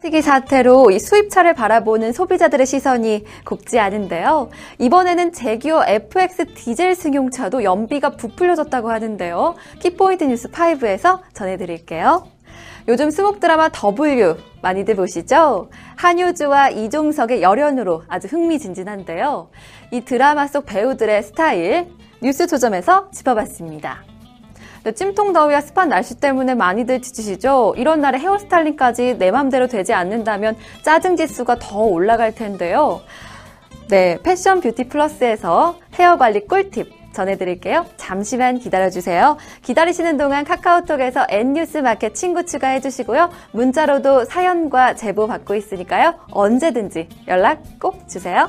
특이 사태로 이 수입차를 바라보는 소비자들의 시선이 곱지 않은데요. 이번에는 재규어 XF 디젤 승용차도 연비가 부풀려졌다고 하는데요. 키포인트 뉴스 5에서 전해드릴게요. 요즘 수목 드라마 W 많이들 보시죠? 한효주와 이종석의 열연으로 아주 흥미진진한데요. 이 드라마 속 배우들의 스타일 뉴스 초점에서 짚어봤습니다. 네, 찜통 더위와 습한 날씨 때문에 많이들 지치시죠? 이런 날에 헤어스타일링까지 내 맘대로 되지 않는다면 짜증 지수가 더 올라갈 텐데요. 네, 패션 뷰티 플러스에서 헤어 관리 꿀팁 전해드릴게요. 잠시만 기다려주세요. 기다리시는 동안 카카오톡에서 N뉴스 마켓 친구 추가해 주시고요. 문자로도 사연과 제보 받고 있으니까요. 언제든지 연락 꼭 주세요.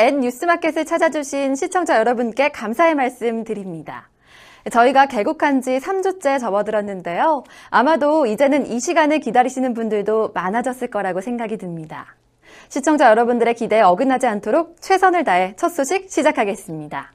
N 뉴스마켓을 찾아주신 시청자 여러분께 감사의 말씀 드립니다. 저희가 개국한 지 3주째 접어들었는데요. 아마도 이제는 이 시간을 기다리시는 분들도 많아졌을 거라고 생각이 듭니다. 시청자 여러분들의 기대에 어긋나지 않도록 최선을 다해 첫 소식 시작하겠습니다.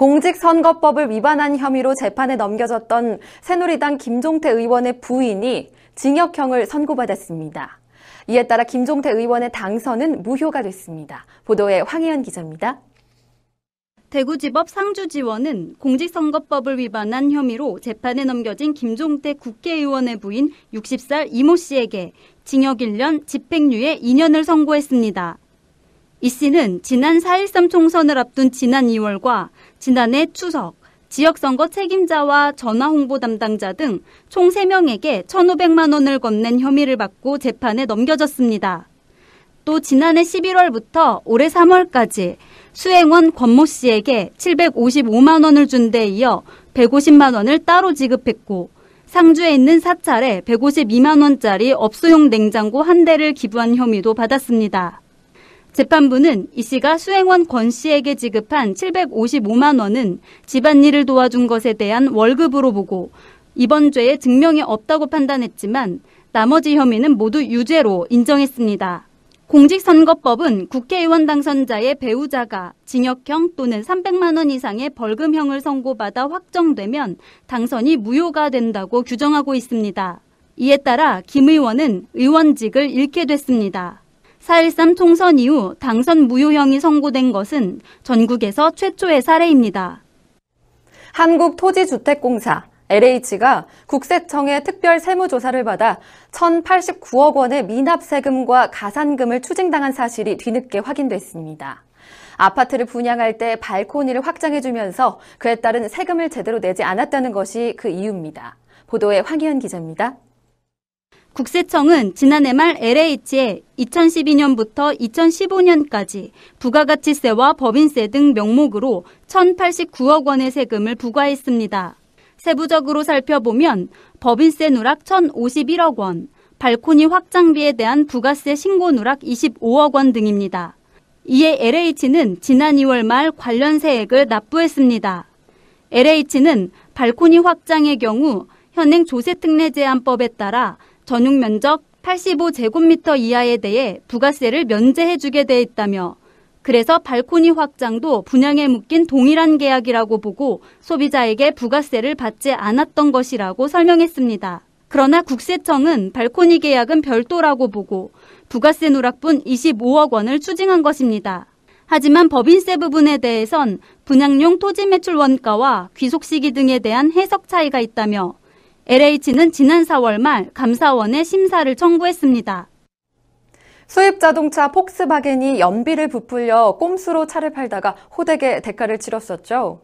공직선거법을 위반한 혐의로 재판에 넘겨졌던 새누리당 김종태 의원의 부인이 징역형을 선고받았습니다. 이에 따라 김종태 의원의 당선은 무효가 됐습니다. 보도에 황희연 기자입니다. 대구지법 상주지원은 공직선거법을 위반한 혐의로 재판에 넘겨진 김종태 국회의원의 부인 60살 이모 씨에게 징역 1년, 집행유예 2년을 선고했습니다. 이 씨는 지난 4.13 총선을 앞둔 지난 2월과 지난해 추석, 지역선거 책임자와 전화 홍보 담당자 등 총 3명에게 1,500만 원을 건넨 혐의를 받고 재판에 넘겨졌습니다. 또 지난해 11월부터 올해 3월까지 수행원 권모 씨에게 755만 원을 준 데 이어 150만 원을 따로 지급했고 상주에 있는 사찰에 152만 원짜리 업소용 냉장고 한 대를 기부한 혐의도 받았습니다. 재판부는 이 씨가 수행원 권 씨에게 지급한 755만 원은 집안일을 도와준 것에 대한 월급으로 보고 이번 죄에 증명이 없다고 판단했지만 나머지 혐의는 모두 유죄로 인정했습니다. 공직선거법은 국회의원 당선자의 배우자가 징역형 또는 300만 원 이상의 벌금형을 선고받아 확정되면 당선이 무효가 된다고 규정하고 있습니다. 이에 따라 김 의원은 의원직을 잃게 됐습니다. 4.13 총선 이후 당선 무효형이 선고된 것은 전국에서 최초의 사례입니다. 한국토지주택공사 LH가 국세청의 특별 세무조사를 받아 1,089억 원의 미납 세금과 가산금을 추징당한 사실이 뒤늦게 확인됐습니다. 아파트를 분양할 때 발코니를 확장해주면서 그에 따른 세금을 제대로 내지 않았다는 것이 그 이유입니다. 보도에 황희연 기자입니다. 국세청은 지난해 말 LH에 2012년부터 2015년까지 부가가치세와 법인세 등 명목으로 1,089억 원의 세금을 부과했습니다. 세부적으로 살펴보면 법인세 누락 1,051억 원, 발코니 확장비에 대한 부가세 신고 누락 25억 원 등입니다. 이에 LH는 지난 2월 말 관련 세액을 납부했습니다. LH는 발코니 확장의 경우 현행 조세특례 제한법에 따라 전용 면적 85제곱미터 이하에 대해 부가세를 면제해주게 돼 있다며 그래서 발코니 확장도 분양에 묶인 동일한 계약이라고 보고 소비자에게 부가세를 받지 않았던 것이라고 설명했습니다. 그러나 국세청은 발코니 계약은 별도라고 보고 부가세 누락분 25억 원을 추징한 것입니다. 하지만 법인세 부분에 대해선 분양용 토지 매출 원가와 귀속 시기 등에 대한 해석 차이가 있다며 LH는 지난 4월 말 감사원에 심사를 청구했습니다. 수입 자동차 폭스바겐이 연비를 부풀려 꼼수로 차를 팔다가 호되게 대가를 치렀었죠.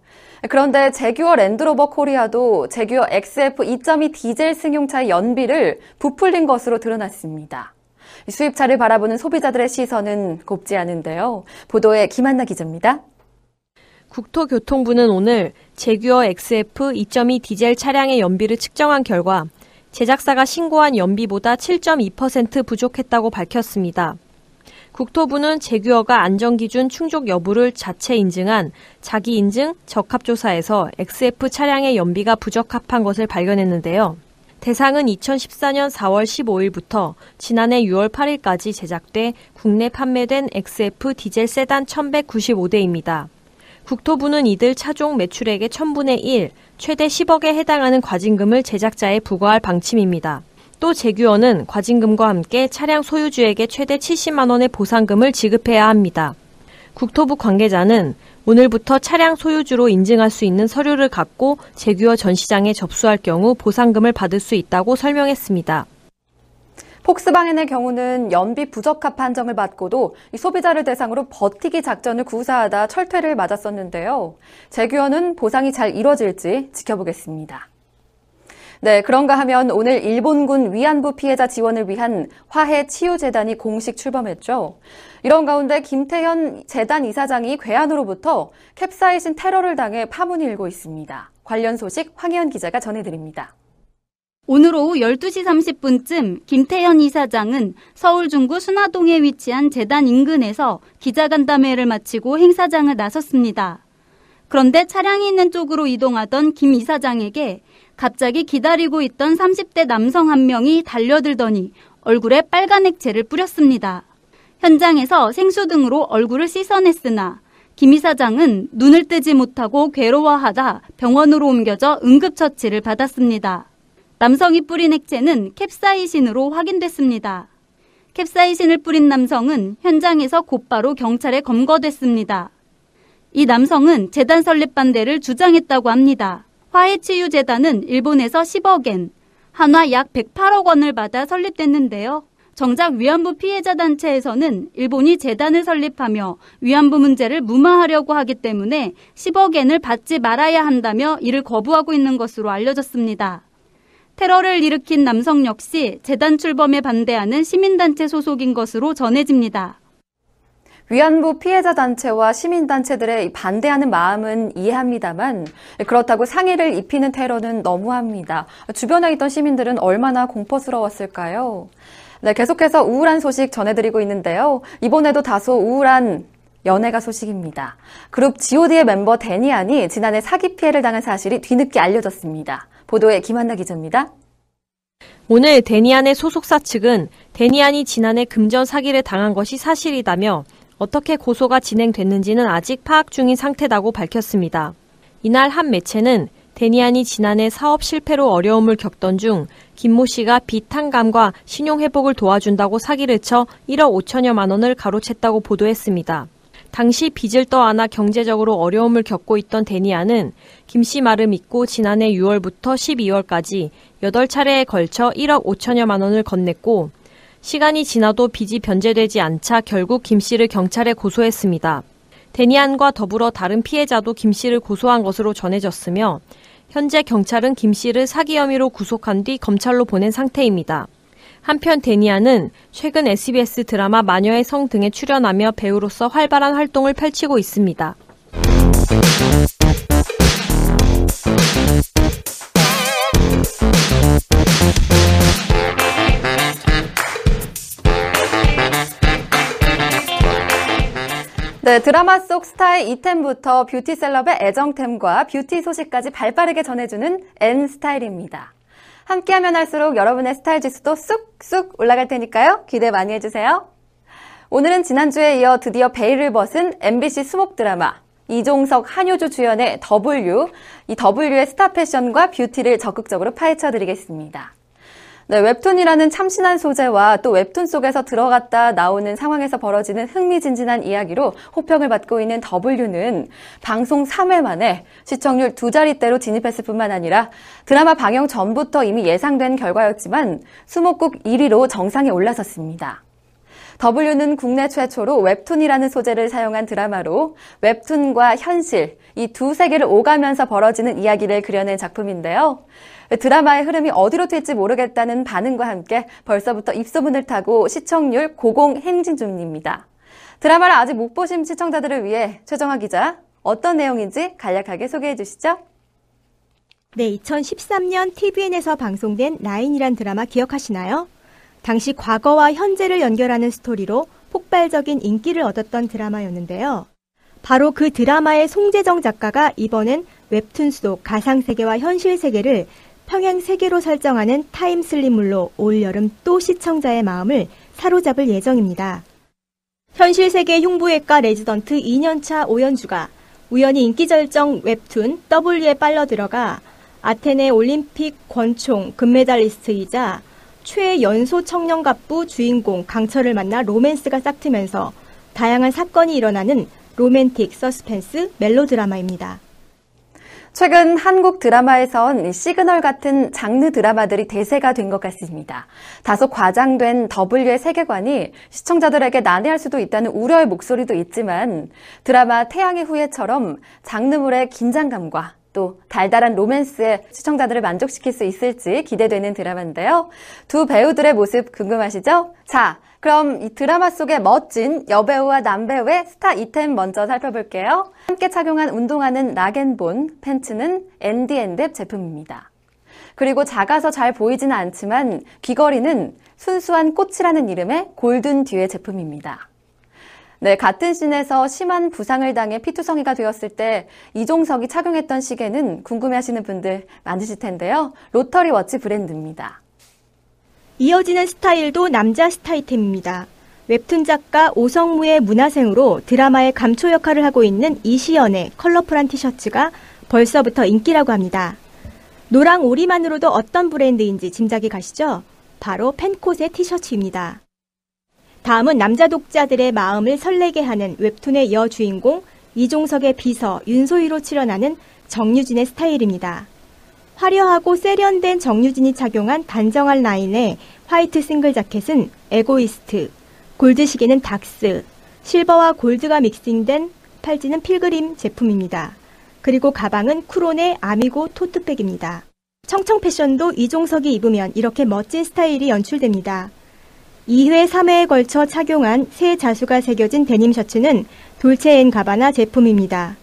그런데 제규어 랜드로버 코리아도 제규어 XF 2.2 디젤 승용차의 연비를 부풀린 것으로 드러났습니다. 수입차를 바라보는 소비자들의 시선은 곱지 않은데요. 보도에 김한나 기자입니다. 국토교통부는 오늘 제규어 XF 2.2 디젤 차량의 연비를 측정한 결과 제작사가 신고한 연비보다 7.2% 부족했다고 밝혔습니다. 국토부는 제규어가 안전기준 충족 여부를 자체 인증한 자기 인증 적합조사에서 XF 차량의 연비가 부적합한 것을 발견했는데요. 대상은 2014년 4월 15일부터 지난해 6월 8일까지 제작돼 국내 판매된 XF 디젤 세단 1195대입니다. 국토부는 이들 차종 매출액의 1000분의 1, 최대 10억에 해당하는 과징금을 제작자에 부과할 방침입니다. 또 제규어는 과징금과 함께 차량 소유주에게 최대 70만 원의 보상금을 지급해야 합니다. 국토부 관계자는 오늘부터 차량 소유주로 인증할 수 있는 서류를 갖고 제규어 전시장에 접수할 경우 보상금을 받을 수 있다고 설명했습니다. 폭스바겐의 경우는 연비 부적합 판정을 받고도 소비자를 대상으로 버티기 작전을 구사하다 철퇴를 맞았었는데요. 제규어는 보상이 잘 이뤄질지 지켜보겠습니다. 네, 그런가 하면 오늘 일본군 위안부 피해자 지원을 위한 화해 치유 재단이 공식 출범했죠. 이런 가운데 김태현 재단 이사장이 괴한으로부터 캡사이신 테러를 당해 파문이 일고 있습니다. 관련 소식 황혜연 기자가 전해드립니다. 오늘 오후 12시 30분쯤 김태현 이사장은 서울 중구 순화동에 위치한 재단 인근에서 기자간담회를 마치고 행사장을 나섰습니다. 그런데 차량이 있는 쪽으로 이동하던 김 이사장에게 갑자기 기다리고 있던 30대 남성 한 명이 달려들더니 얼굴에 빨간 액체를 뿌렸습니다. 현장에서 생수 등으로 얼굴을 씻어냈으나 김 이사장은 눈을 뜨지 못하고 괴로워하다 병원으로 옮겨져 응급처치를 받았습니다. 남성이 뿌린 액체는 캡사이신으로 확인됐습니다. 캡사이신을 뿌린 남성은 현장에서 곧바로 경찰에 검거됐습니다. 이 남성은 재단 설립 반대를 주장했다고 합니다. 화해치유재단은 일본에서 10억 엔, 한화 약 108억 원을 받아 설립됐는데요. 정작 위안부 피해자 단체에서는 일본이 재단을 설립하며 위안부 문제를 무마하려고 하기 때문에 10억 엔을 받지 말아야 한다며 이를 거부하고 있는 것으로 알려졌습니다. 테러를 일으킨 남성 역시 재단 출범에 반대하는 시민단체 소속인 것으로 전해집니다. 위안부 피해자 단체와 시민단체들의 반대하는 마음은 이해합니다만 그렇다고 상해를 입히는 테러는 너무합니다. 주변에 있던 시민들은 얼마나 공포스러웠을까요? 네, 계속해서 우울한 소식 전해드리고 있는데요. 이번에도 다소 우울한 연예가 소식입니다. 그룹 god의 멤버 데니안이 지난해 사기 피해를 당한 사실이 뒤늦게 알려졌습니다. 보도에 김한나 기자입니다. 오늘 데니안의 소속사 측은 데니안이 지난해 금전 사기를 당한 것이 사실이다며 어떻게 고소가 진행됐는지는 아직 파악 중인 상태라고 밝혔습니다. 이날 한 매체는 데니안이 지난해 사업 실패로 어려움을 겪던 중 김모 씨가 빚 탕감과 신용 회복을 도와준다고 사기를 쳐 1억 5천여만 원을 가로챘다고 보도했습니다. 당시 빚을 떠안아 경제적으로 어려움을 겪고 있던 데니아는 김씨 말을 믿고 지난해 6월부터 12월까지 8차례에 걸쳐 1억 5천여만 원을 건넸고 시간이 지나도 빚이 변제되지 않자 결국 김 씨를 경찰에 고소했습니다. 데니안과 더불어 다른 피해자도 김 씨를 고소한 것으로 전해졌으며 현재 경찰은 김 씨를 사기 혐의로 구속한 뒤 검찰로 보낸 상태입니다. 한편 데니아는 최근 SBS 드라마 마녀의 성 등에 출연하며 배우로서 활발한 활동을 펼치고 있습니다. 네, 드라마 속 스타의 it템부터 뷰티 셀럽의 애정템과 뷰티 소식까지 발빠르게 전해주는 N 스타일입니다. 함께하면 할수록 여러분의 스타일 지수도 쑥쑥 올라갈 테니까요. 기대 많이 해주세요. 오늘은 지난주에 이어 드디어 베일을 벗은 MBC 수목 드라마 이종석, 한효주 주연의 W, 이 W의 스타 패션과 뷰티를 적극적으로 파헤쳐 드리겠습니다. 네, 웹툰이라는 참신한 소재와 또 웹툰 속에서 들어갔다 나오는 상황에서 벌어지는 흥미진진한 이야기로 호평을 받고 있는 W는 방송 3회 만에 시청률 두 자릿대로 진입했을 뿐만 아니라 드라마 방영 전부터 이미 예상된 결과였지만 수목국 1위로 정상에 올라섰습니다. W는 국내 최초로 웹툰이라는 소재를 사용한 드라마로 웹툰과 현실, 이 두 세계를 오가면서 벌어지는 이야기를 그려낸 작품인데요. 드라마의 흐름이 어디로 튈지 모르겠다는 반응과 함께 벌써부터 입소문을 타고 시청률 고공 행진 중입니다. 드라마를 아직 못 보신 시청자들을 위해 최정화 기자 어떤 내용인지 간략하게 소개해 주시죠. 네, 2013년 TVN에서 방송된 나인이란 드라마 기억하시나요? 당시 과거와 현재를 연결하는 스토리로 폭발적인 인기를 얻었던 드라마였는데요. 바로 그 드라마의 송재정 작가가 이번엔 웹툰 속 가상세계와 현실세계를 평행세계로 설정하는 타임슬립물로 올여름 또 시청자의 마음을 사로잡을 예정입니다. 현실세계 흉부외과 레지던트 2년차 오연주가 우연히 인기절정 웹툰 W에 빨려 들어가 아테네 올림픽 권총 금메달리스트이자 최연소 청년갑부 주인공 강철을 만나 로맨스가 싹트면서 다양한 사건이 일어나는 로맨틱 서스펜스 멜로드라마입니다. 최근 한국 드라마에선 시그널 같은 장르 드라마들이 대세가 된 것 같습니다. 다소 과장된 W의 세계관이 시청자들에게 난해할 수도 있다는 우려의 목소리도 있지만 드라마 태양의 후예처럼 장르물의 긴장감과 또 달달한 로맨스에 시청자들을 만족시킬 수 있을지 기대되는 드라마인데요. 두 배우들의 모습 궁금하시죠? 자, 그럼 이 드라마 속의 멋진 여배우와 남배우의 스타 이템 먼저 살펴볼게요. 함께 착용한 운동화는 락앤본, 팬츠는 앤디앤뎁 제품입니다. 그리고 작아서 잘 보이지는 않지만 귀걸이는 순수한 꽃이라는 이름의 골든 듀의 제품입니다. 네, 같은 씬에서 심한 부상을 당해 피투성이가 되었을 때 이종석이 착용했던 시계는 궁금해하시는 분들 많으실 텐데요. 로터리 워치 브랜드입니다. 이어지는 스타일도 남자 스타 it템입니다. 웹툰 작가 오성무의 문하생으로 드라마의 감초 역할을 하고 있는 이시언의 컬러풀한 티셔츠가 벌써부터 인기라고 합니다. 노랑 오리만으로도 어떤 브랜드인지 짐작이 가시죠? 바로 팬콧의 티셔츠입니다. 다음은 남자 독자들의 마음을 설레게 하는 웹툰의 여주인공 이종석의 비서 윤소희로 출연하는 정유진의 스타일입니다. 화려하고 세련된 정유진이 착용한 단정한 라인의 화이트 싱글 자켓은 에고이스트, 골드 시계는 닥스, 실버와 골드가 믹싱된 팔찌는 필그림 제품입니다. 그리고 가방은 쿠론의 아미고 토트백입니다. 청청 패션도 이종석이 입으면 이렇게 멋진 스타일이 연출됩니다. 2회, 3회에 걸쳐 착용한 새 자수가 새겨진 데님 셔츠는 돌체앤 가바나 제품입니다.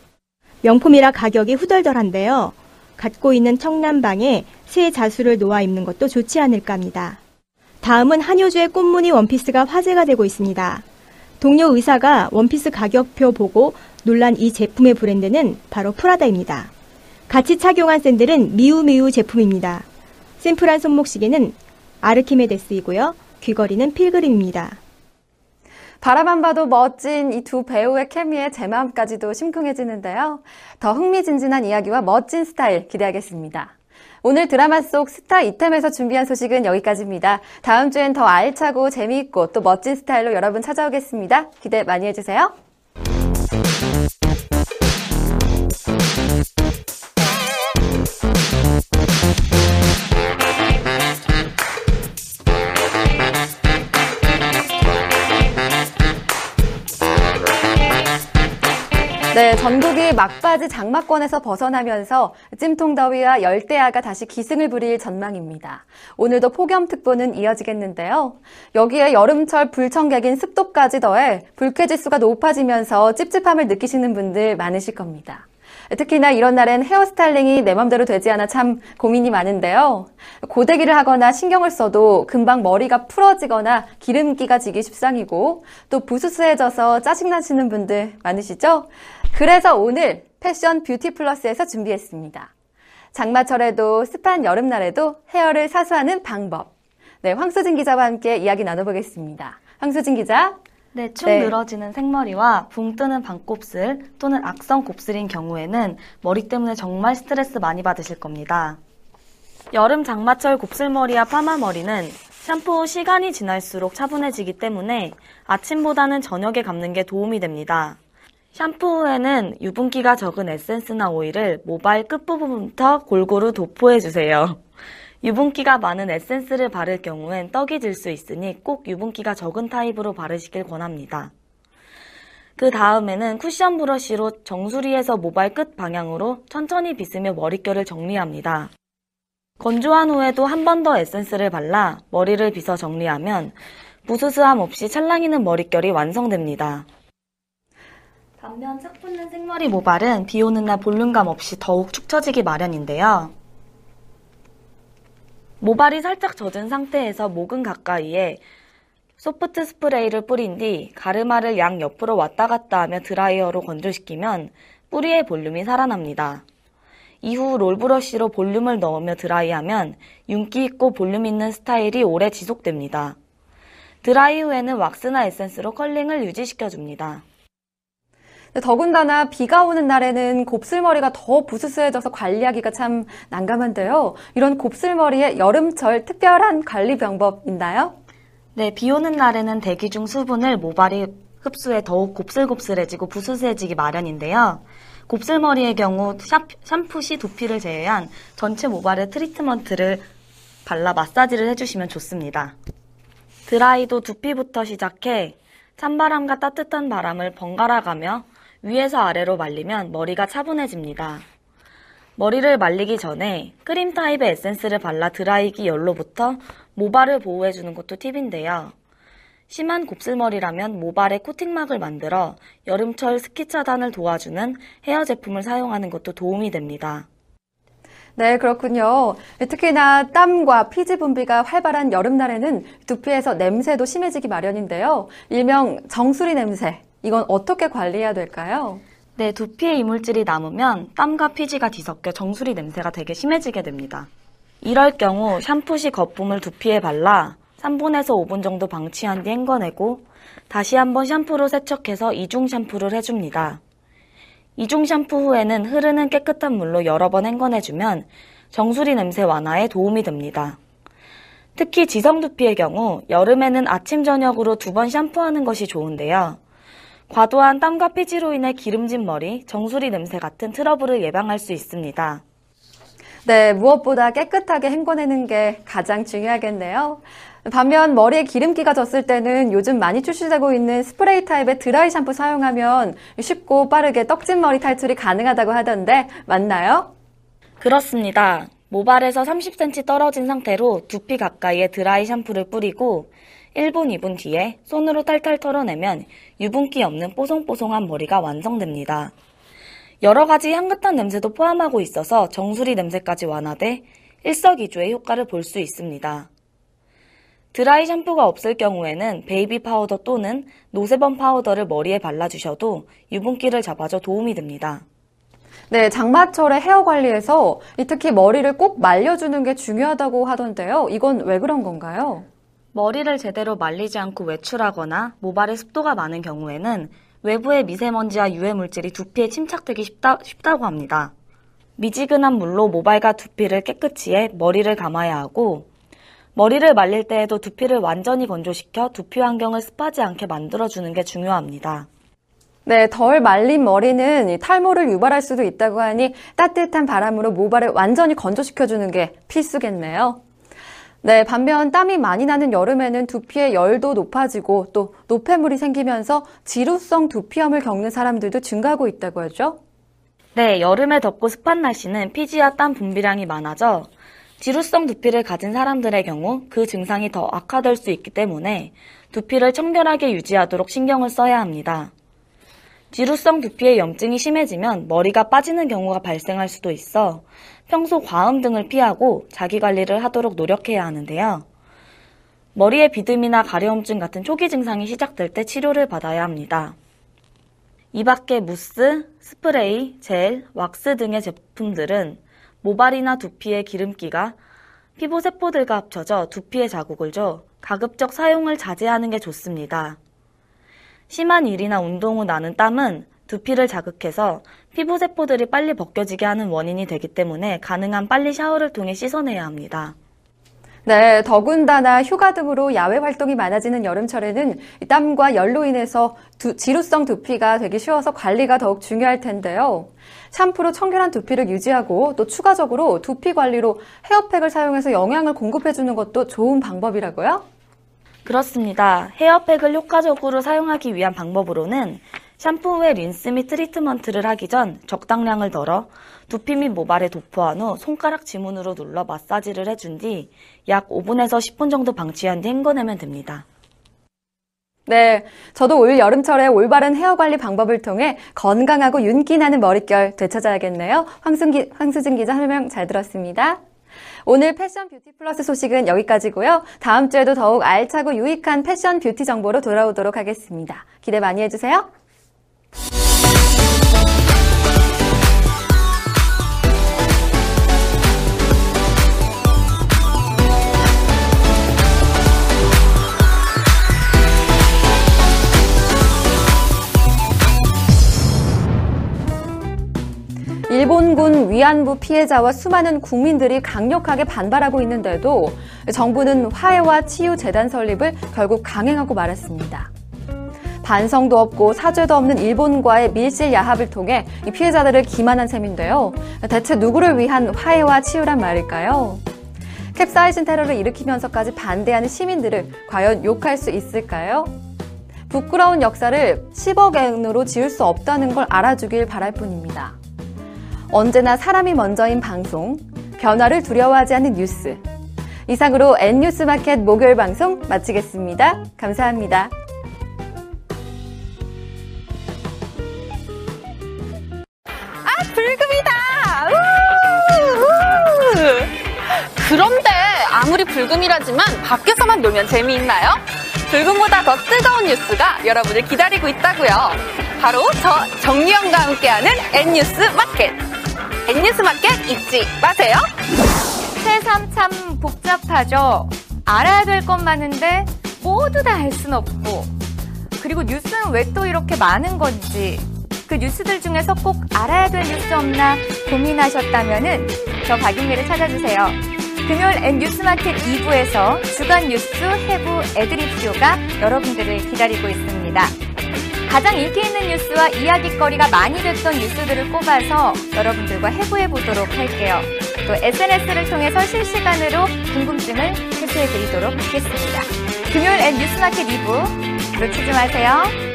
명품이라 가격이 후덜덜한데요. 갖고 있는 청남방에 새 자수를 놓아 입는 것도 좋지 않을까 합니다. 다음은 한효주의 꽃무늬 원피스가 화제가 되고 있습니다. 동료 의사가 원피스 가격표 보고 놀란 이 제품의 브랜드는 바로 프라다입니다. 같이 착용한 샌들은 미우미우 제품입니다. 심플한 손목시계는 아르키메데스이고요. 귀걸이는 필그림입니다. 바라만 봐도 멋진 이 두 배우의 케미에 제 마음까지도 심쿵해지는데요. 더 흥미진진한 이야기와 멋진 스타일 기대하겠습니다. 오늘 드라마 속 스타 이템에서 준비한 소식은 여기까지입니다. 다음 주엔 더 알차고 재미있고 또 멋진 스타일로 여러분 찾아오겠습니다. 기대 많이 해주세요. 네, 전국이 막바지 장마권에서 벗어나면서 찜통더위와 열대야가 다시 기승을 부릴 전망입니다. 오늘도 폭염특보는 이어지겠는데요. 여기에 여름철 불청객인 습도까지 더해 불쾌지수가 높아지면서 찝찝함을 느끼시는 분들 많으실 겁니다. 특히나 이런 날엔 헤어스타일링이 내 맘대로 되지 않아 참 고민이 많은데요. 고데기를 하거나 신경을 써도 금방 머리가 풀어지거나 기름기가 지기 십상이고 또 부스스해져서 짜증나시는 분들 많으시죠? 그래서 오늘 패션 뷰티 플러스에서 준비했습니다. 장마철에도 습한 여름날에도 헤어를 사수하는 방법. 네, 황수진 기자와 함께 이야기 나눠보겠습니다. 황수진 기자. 네, 축 네. 늘어지는 생머리와 붕 뜨는 반곱슬 또는 악성 곱슬인 경우에는 머리 때문에 정말 스트레스 많이 받으실 겁니다. 여름 장마철 곱슬머리와 파마머리는 샴푸 후 시간이 지날수록 차분해지기 때문에 아침보다는 저녁에 감는 게 도움이 됩니다. 샴푸 후에는 유분기가 적은 에센스나 오일을 모발 끝부분부터 골고루 도포해주세요. 유분기가 많은 에센스를 바를 경우엔 떡이 질 수 있으니 꼭 유분기가 적은 타입으로 바르시길 권합니다. 그 다음에는 쿠션 브러쉬로 정수리에서 모발 끝 방향으로 천천히 빗으며 머릿결을 정리합니다. 건조한 후에도 한 번 더 에센스를 발라 머리를 빗어 정리하면 부스스함 없이 찰랑이는 머릿결이 완성됩니다. 반면 싹 붙는 생머리 모발은 비 오는 날 볼륨감 없이 더욱 축 처지기 마련인데요. 모발이 살짝 젖은 상태에서 모근 가까이에 소프트 스프레이를 뿌린 뒤 가르마를 양 옆으로 왔다 갔다 하며 드라이어로 건조시키면 뿌리의 볼륨이 살아납니다. 이후 롤브러쉬로 볼륨을 넣으며 드라이하면 윤기 있고 볼륨 있는 스타일이 오래 지속됩니다. 드라이 후에는 왁스나 에센스로 컬링을 유지시켜줍니다. 네, 더군다나 비가 오는 날에는 곱슬머리가 더 부스스해져서 관리하기가 참 난감한데요. 이런 곱슬머리에 여름철 특별한 관리 방법 있나요? 네, 비 오는 날에는 대기 중 수분을 모발이 흡수해 더욱 곱슬곱슬해지고 부스스해지기 마련인데요. 곱슬머리의 경우 샴푸 시 두피를 제외한 전체 모발에 트리트먼트를 발라 마사지를 해주시면 좋습니다. 드라이도 두피부터 시작해 찬바람과 따뜻한 바람을 번갈아 가며 위에서 아래로 말리면 머리가 차분해집니다. 머리를 말리기 전에 크림 타입의 에센스를 발라 드라이기 열로부터 모발을 보호해주는 것도 팁인데요. 심한 곱슬머리라면 모발에 코팅막을 만들어 여름철 스키 차단을 도와주는 헤어 제품을 사용하는 것도 도움이 됩니다. 네, 그렇군요. 특히나 땀과 피지 분비가 활발한 여름날에는 두피에서 냄새도 심해지기 마련인데요. 일명 정수리 냄새. 이건 어떻게 관리해야 될까요? 네, 두피에 이물질이 남으면 땀과 피지가 뒤섞여 정수리 냄새가 되게 심해지게 됩니다. 이럴 경우 샴푸 시 거품을 두피에 발라 3분에서 5분 정도 방치한 뒤 헹궈내고 다시 한번 샴푸로 세척해서 이중 샴푸를 해줍니다. 이중 샴푸 후에는 흐르는 깨끗한 물로 여러 번 헹궈내주면 정수리 냄새 완화에 도움이 됩니다. 특히 지성 두피의 경우 여름에는 아침 저녁으로 두 번 샴푸하는 것이 좋은데요. 과도한 땀과 피지로 인해 기름진 머리, 정수리 냄새 같은 트러블을 예방할 수 있습니다. 네, 무엇보다 깨끗하게 헹궈내는 게 가장 중요하겠네요. 반면 머리에 기름기가 졌을 때는 요즘 많이 출시되고 있는 스프레이 타입의 드라이 샴푸 사용하면 쉽고 빠르게 떡진 머리 탈출이 가능하다고 하던데 맞나요? 그렇습니다. 모발에서 30cm 떨어진 상태로 두피 가까이에 드라이 샴푸를 뿌리고 1분, 2분 뒤에 손으로 탈탈 털어내면 유분기 없는 뽀송뽀송한 머리가 완성됩니다. 여러 가지 향긋한 냄새도 포함하고 있어서 정수리 냄새까지 완화돼 일석이조의 효과를 볼 수 있습니다. 드라이 샴푸가 없을 경우에는 베이비 파우더 또는 no sebum 파우더를 머리에 발라주셔도 유분기를 잡아줘 도움이 됩니다. 네, 장마철에 헤어 관리에서 특히 머리를 꼭 말려주는 게 중요하다고 하던데요. 이건 왜 그런 건가요? 머리를 제대로 말리지 않고 외출하거나 모발에 습도가 많은 경우에는 외부의 미세먼지와 유해 물질이 두피에 침착되기 쉽다, 쉽다고 합니다. 미지근한 물로 모발과 두피를 깨끗이 해 머리를 감아야 하고 머리를 말릴 때에도 두피를 완전히 건조시켜 두피 환경을 습하지 않게 만들어주는 게 중요합니다. 네, 덜 말린 머리는 탈모를 유발할 수도 있다고 하니 따뜻한 바람으로 모발을 완전히 건조시켜주는 게 필수겠네요. 네, 반면 땀이 많이 나는 여름에는 두피의 열도 높아지고 또 노폐물이 생기면서 지루성 두피염을 겪는 사람들도 증가하고 있다고 하죠. 네, 여름에 덥고 습한 날씨는 피지와 땀 분비량이 많아져 지루성 두피를 가진 사람들의 경우 그 증상이 더 악화될 수 있기 때문에 두피를 청결하게 유지하도록 신경을 써야 합니다. 지루성 두피의 염증이 심해지면 머리가 빠지는 경우가 발생할 수도 있어 평소 과음 등을 피하고 자기 관리를 하도록 노력해야 하는데요. 머리에 비듬이나 가려움증 같은 초기 증상이 시작될 때 치료를 받아야 합니다. 이 밖에 무스, 스프레이, 젤, 왁스 등의 제품들은 모발이나 두피의 기름기가 피부 세포들과 합쳐져 두피에 자국을 줘 가급적 사용을 자제하는 게 좋습니다. 심한 일이나 운동 후 나는 땀은 두피를 자극해서 피부 세포들이 빨리 벗겨지게 하는 원인이 되기 때문에 가능한 빨리 샤워를 통해 씻어내야 합니다. 네, 더군다나 휴가 등으로 야외 활동이 많아지는 여름철에는 땀과 열로 인해서 두, 지루성 두피가 되기 쉬워서 관리가 더욱 중요할 텐데요. 샴푸로 청결한 두피를 유지하고 또 추가적으로 두피 관리로 헤어팩을 사용해서 영양을 공급해주는 것도 좋은 방법이라고요? 그렇습니다. 헤어팩을 효과적으로 사용하기 위한 방법으로는 샴푸 후에 린스 및 트리트먼트를 하기 전 적당량을 덜어 두피 및 모발에 도포한 후 손가락 지문으로 눌러 마사지를 해준 뒤 약 5분에서 10분 정도 방치한 뒤 헹궈내면 됩니다. 네, 저도 올 여름철에 올바른 헤어 관리 방법을 통해 건강하고 윤기 나는 머릿결 되찾아야겠네요. 황승기, 황수진 기자 설명 잘 들었습니다. 오늘 패션 뷰티 플러스 소식은 여기까지고요. 다음 주에도 더욱 알차고 유익한 패션 뷰티 정보로 돌아오도록 하겠습니다. 기대 많이 해주세요. 일본군 위안부 피해자와 수많은 국민들이 강력하게 반발하고 있는데도 정부는 화해와 치유 재단 설립을 결국 강행하고 말았습니다. 반성도 없고 사죄도 없는 일본과의 밀실 야합을 통해 피해자들을 기만한 셈인데요. 대체 누구를 위한 화해와 치유란 말일까요? 캡사이신 테러를 일으키면서까지 반대하는 시민들을 과연 욕할 수 있을까요? 부끄러운 역사를 10억 엔으로 지을 수 없다는 걸 알아주길 바랄 뿐입니다. 언제나 사람이 먼저인 방송, 변화를 두려워하지 않는 뉴스. 이상으로 N뉴스 마켓 목요일 방송 마치겠습니다. 감사합니다. 불금이라지만 밖에서만 놀면 재미있나요? 불금보다 더 뜨거운 뉴스가 여러분을 기다리고 있다고요. 바로 저 정유영과 함께하는 N뉴스 마켓. N뉴스 마켓 잊지 마세요. 새삼 참 복잡하죠. 알아야 될 것 많은데 모두 다 알 순 없고 그리고 뉴스는 왜 또 이렇게 많은 건지 그 뉴스들 중에서 꼭 알아야 될 뉴스 없나 고민하셨다면은 저 박윤미를 찾아주세요. 금요일 N뉴스마켓 2부에서 주간 뉴스 해부 애드립쇼가 여러분들을 기다리고 있습니다. 가장 인기 있는 뉴스와 이야기거리가 많이 됐던 뉴스들을 꼽아서 여러분들과 해부해 보도록 할게요. 또 SNS를 통해서 실시간으로 궁금증을 해소해 드리도록 하겠습니다. 금요일 N 뉴스마켓 2부 놓치지 마세요.